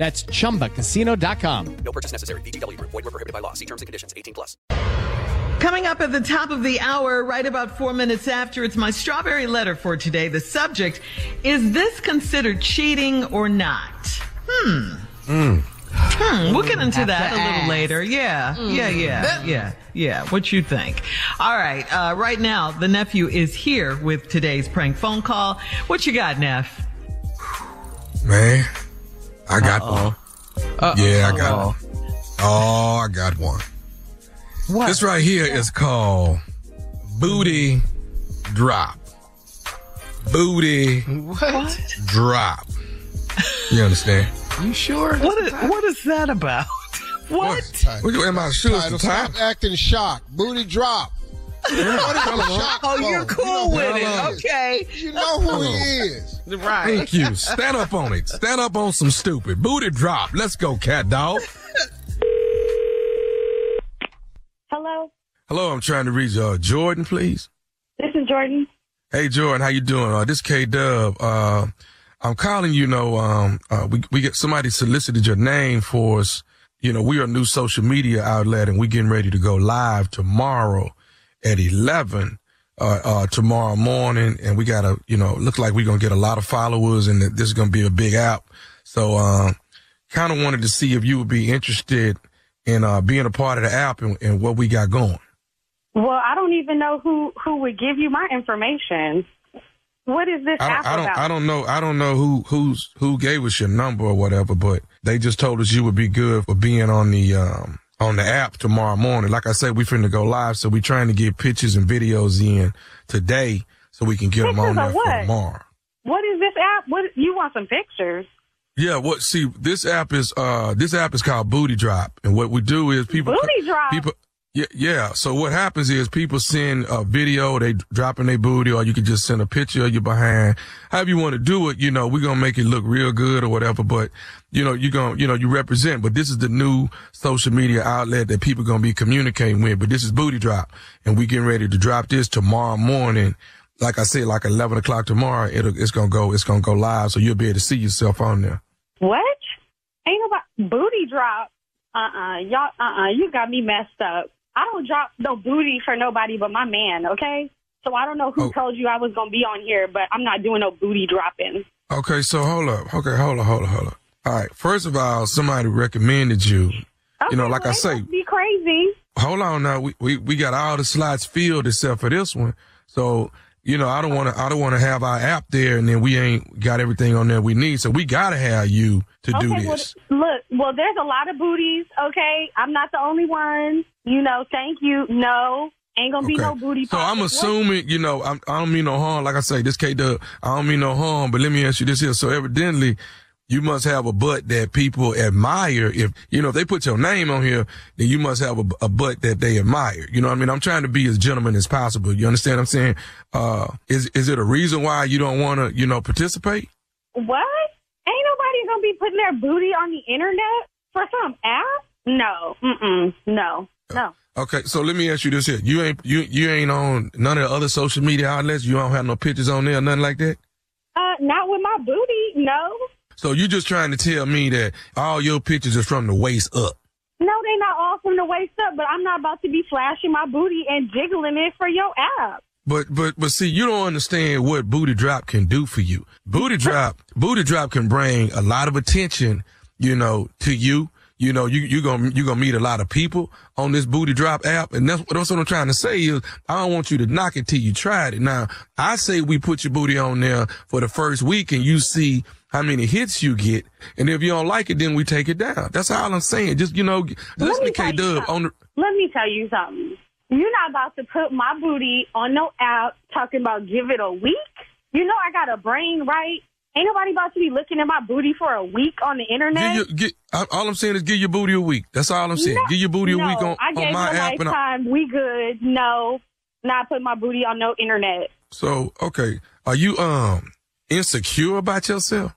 That's chumbacasino.com. No purchase necessary. VGW Group. Void were prohibited by law. See terms and conditions. 18 plus. Coming up at the top of the hour, right about four minutes after, it's my strawberry letter for today. The subject is this considered cheating or not? Hmm. Hmm. Hmm. We'll get into that a little later. Yeah. Yeah. Yeah. Yeah. Yeah. What you think? All right. Uh, right now, the nephew is here with today's prank phone call. What you got, Neff? Man, I got one. Yeah, I got one. Oh, I got one. What? This right here is called booty drop. Booty What? drop. You understand? You sure? What is, what is that about? What? What you- am I sure it's top? Stop acting shocked. Booty drop. What is shock Oh, for? you're cool know with it. it. is. Okay. You know who he is. Right. Thank you. Stand up on it. Stand up on some stupid. Booty drop. Let's go, cat dog. Hello, Hello, I'm trying to reach uh, Jordan, please. this is Jordan. Hey Jordan, how you doing? Uh, this K Dub. Uh, I'm calling. You know, um, uh, we we get somebody solicited your name for us. You know, we are a new social media outlet, and we're getting ready to go live tomorrow at 11 uh, uh, tomorrow morning, and we got to, you know, look like we're gonna get a lot of followers, and that this is gonna be a big app. So, um, kind of wanted to see if you would be interested in uh, being a part of the app and, and what we got going. Well, I don't even know who who would give you my information. What is this I app don't, I don't, about? I don't know. I don't know who, who's, who gave us your number or whatever, but they just told us you would be good for being on the, um, on the app tomorrow morning. Like I said, we finna go live. So we trying to get pictures and videos in today so we can get them on there for what? tomorrow. What is this app? What you want some pictures? Yeah. What, see, this app is, uh, this app is called Booty Drop. And what we do is people, Booty Drop? people, yeah, yeah. So what happens is people send a video, they dropping their booty, or you can just send a picture of you behind. However you want to do it, you know, we're gonna make it look real good or whatever. But you know, you're gonna, you know, you represent. But this is the new social media outlet that people gonna be communicating with. But this is Booty Drop, and we getting ready to drop this tomorrow morning. Like I said, like eleven o'clock tomorrow, it's gonna go, it's gonna go live, so you'll be able to see yourself on there. What? Ain't about booty drop. Uh uh y'all. Uh uh You got me messed up. I don't drop no booty for nobody but my man. Okay. So I don't know who Oh. told you I was gonna be on here, but I'm not doing no booty dropping. Okay, so hold up. Okay, hold up, hold up, hold up. All right. First of all, somebody recommended you. Okay, You know, like I say- Be crazy. hold on now. We, we, we got all the slots filled except for this one. So you know, I don't want to, I don't want to have our app there and then we ain't got everything on there we need. So we got to have you to do this. well, look, well, there's a lot of booties. Okay, I'm not the only one. You know, thank you. No, ain't gonna be no booty. So I'm assuming, you know, I'm, I don't mean no harm. Like I say, this K Dub, I don't mean no harm, but let me ask you this here. So evidently, you must have a butt that people admire. If, you know, if they put your name on here, then you must have a, a butt that they admire. You know what I mean? I'm trying to be as gentleman as possible. You understand what I'm saying? Uh, is, is it a reason why you don't want to, you know, participate? What? Ain't nobody gonna be putting their booty on the internet for some app? No. Mm-mm. No. No. Okay, so let me ask you this here. You ain't, you, you ain't on none of the other social media outlets? You don't have no pictures on there, or nothing like that? Uh, not with my booty. No. So you're just trying to tell me that all your pictures are from the waist up? No, they're not all from the waist up, but I'm not about to be flashing my booty and jiggling it for your app. But but but see, you don't understand what booty drop can do for you. Booty drop, booty drop can bring a lot of attention, you know, to you. You know, you you gonna you gonna meet a lot of people on this booty drop app, and that's, that's what I'm trying to say is I don't want you to knock it till you tried it. Now I say we put your booty on there for the first week, and you see how many hits you get, and if you don't like it, then we take it down. That's all I'm saying. Just you know, listen to K Dub on the. Let me tell you something. You're not about to put my booty on no app talking about give it a week. You know I got a brain, right? Ain't nobody about to be looking at my booty for a week on the internet. Your, get, all I'm saying is give your booty a week. That's all I'm saying. No, give your booty no, a week on, I gave on my app. And I, lifetime. We good. No, not put my booty on no internet. so, okay. Are you, um, insecure about yourself?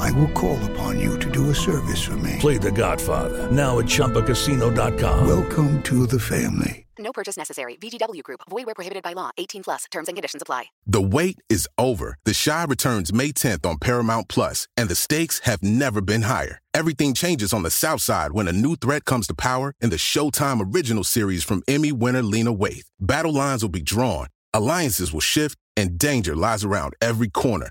I will call upon you to do a service for me. Play The Godfather now at ChumbaCasino.com. Welcome to the family. No purchase necessary. VGW Group. Void where prohibited by law. 18 plus. Terms and conditions apply. The wait is over. The Chi returns May 10th on Paramount Plus, and the stakes have never been higher. Everything changes on the South Side when a new threat comes to power in the Showtime original series from Emmy winner Lena Waithe. Battle lines will be drawn, alliances will shift, and danger lies around every corner,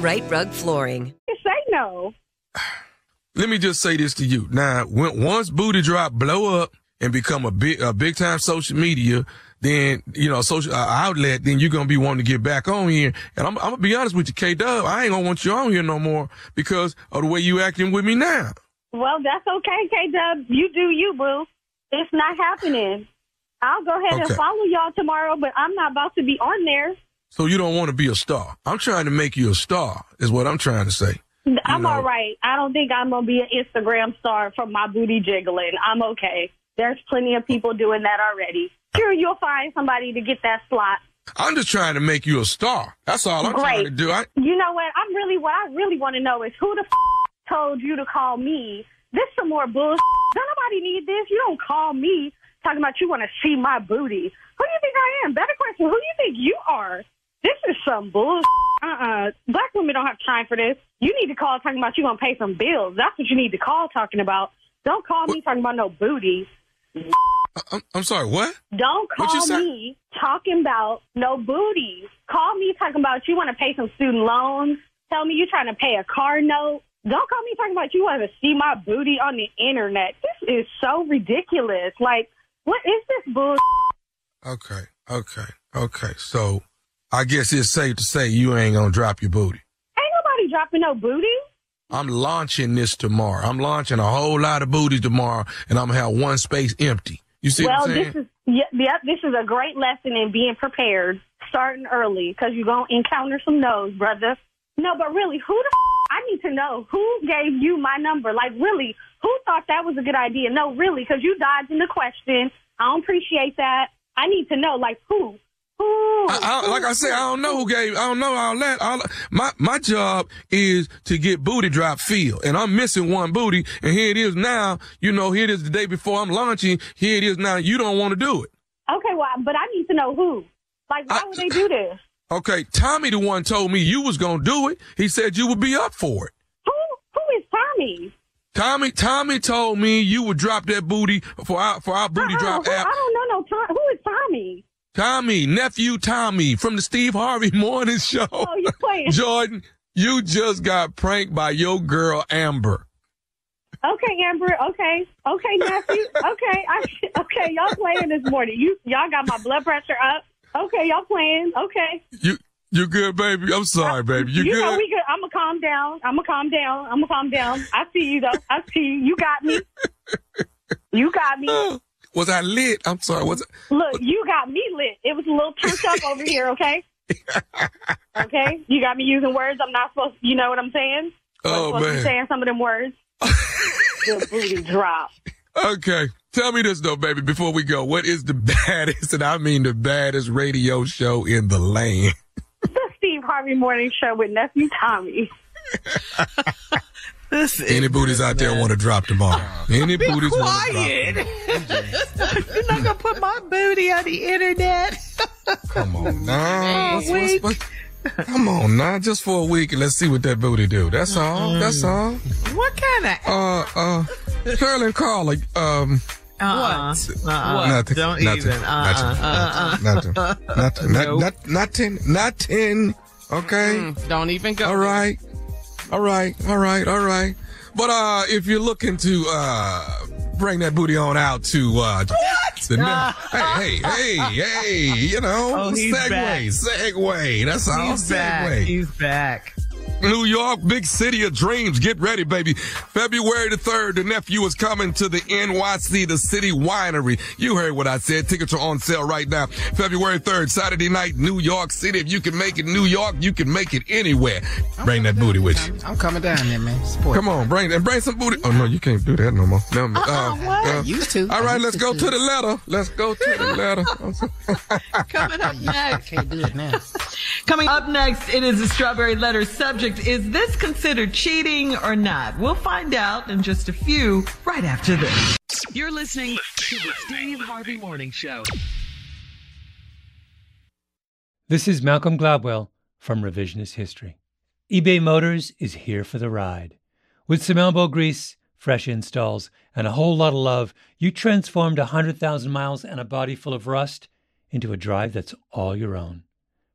Rite Rug Flooring. say no. Let me just say this to you. Now, when, once Booty Drop blow up and become a big, a big time social media, then, you know, social uh, outlet, then you're going to be wanting to get back on here. And I'm, I'm going to be honest with you, K Dub, I ain't going to want you on here no more because of the way you acting with me now. Well, that's okay, K Dub. You do you, boo. It's not happening. I'll go ahead Okay. and follow y'all tomorrow, but I'm not about to be on there. So you don't want to be a star. I'm trying to make you a star is what I'm trying to say. I'm know. all right. I don't think I'm gonna be an Instagram star from my booty jiggling. I'm okay. There's plenty of people doing that already. Sure, you'll find somebody to get that slot. I'm just trying to make you a star. That's all I'm Great. trying to do. I, You know what? I'm really what I really want to know is who the f- told you to call me. This some more bullshit. Don't nobody need this. You don't call me talking about you want to see my booty. Who do you think I am? Better question. Who do you think you are? This is some bullshit. Uh-uh. Black women don't have time for this. You need to call talking about you gonna pay some bills. That's what you need to call talking about. Don't call me talking about no booty. Uh, I'm, I'm sorry, what? Don't What you call me talking about no booty. Call me talking about you want to pay some student loans. Tell me you're trying to pay a car note. Don't call me talking about you want to see my booty on the internet. This is so ridiculous. Like, what is this bull? Okay, okay, okay. So I guess it's safe to say you ain't gonna drop your booty. Ain't nobody dropping no booty. I'm launching this tomorrow. I'm launching a whole lot of booties tomorrow, and I'm gonna have one space empty. You see well, what I'm saying? this is yeah, this is a great lesson in being prepared, starting early, because you're gonna encounter some no's, brother. No, but really, who the f- I need to know who gave you my number. Like, really, who thought that was a good idea? No, really, because you dodging the question. I don't appreciate that. I need to know, like, who. I, I, like I said, I don't know who gave. I don't know all that. All, my my job is to get booty drop feel, and I'm missing one booty, and here it is now. You know, here it is the day before I'm launching. Here it is now. You don't want to do it. Okay, well, but I need to know who. Like, why would they do this? Okay, Tommy, the one told me you was gonna do it. He said you would be up for it. Who, who is Tommy? Tommy, Tommy told me you would drop that booty for our for our booty uh-uh, drop Who- app. I don't know no Tom. Who is Tommy? Tommy, nephew Tommy from the Steve Harvey Morning Show. Oh, you playing? Jordan, you just got pranked by your girl Amber. Okay, Amber. Okay, okay, nephew. Okay, I, okay, y'all playing this morning. You y'all got my blood pressure up. Okay, y'all playing. Okay, You you good, baby? I'm sorry, baby. You, you good? know we good. I'm gonna calm down. I'm gonna calm down. I'm gonna calm down. I see you though. I see you. You got me. You got me. Oh. Was I lit? I'm sorry. Was I? Look, you got me lit. It was a little turned up over here. Okay. Okay. You got me using words I'm not supposed. to, You know what I'm saying? I'm Oh be man. saying some of them words. the booty drop. Okay. Tell me this though, baby, before we go. What is the baddest, and I mean the baddest radio show in the land? The Steve Harvey Morning Show with nephew Tommy. This Any booties out there want to drop tomorrow? Any Be booties want to quiet. drop? You're not gonna put my booty on the internet. Come on now. A What's- what's- Come on now, just for a week, and let's see what that booty do. That's all. That's all. What kind of Uh, uh, Shirley and Carla, um, uh What? uh Nothing. Don't Nothing. even. Uh Nothing. uh nothing, nothing, not, Nope. not, nothing, nothing. Okay. Mm, don't even go. All right. All right. All right. All right. But uh, if you're looking to uh bring that booty on out to uh the hey hey hey hey you know Oh, he's segue back. segue that's all He's back. He's back. New York, big city of dreams. Get ready, baby. February the 3rd, the nephew is coming to the NYC, the city winery. You heard what I said. Tickets are on sale right now. February 3rd, Saturday night, New York City. If you can make it New York, you can make it anywhere. Bring that booty with you. I'm coming down there, man. Support. Come on, bring and bring some booty. Oh no, you can't do that no more. No, uh, Uh-uh, what? uh, Used to. All I right, used let's to go do to the letter. Let's go to the letter. Coming up next. Can't do it now. Coming up next, it is a strawberry letter subject. Is this considered cheating or not? We'll find out in just a few right after this. You're listening to the Steve Harvey Morning Show. This is Malcolm Gladwell from Revisionist History. eBay Motors is here for the ride. With some elbow grease, fresh installs, and a whole lot of love, you transformed a 100,000 miles and a body full of rust into a drive that's all your own.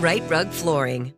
Rite Rug Flooring.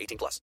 18 plus.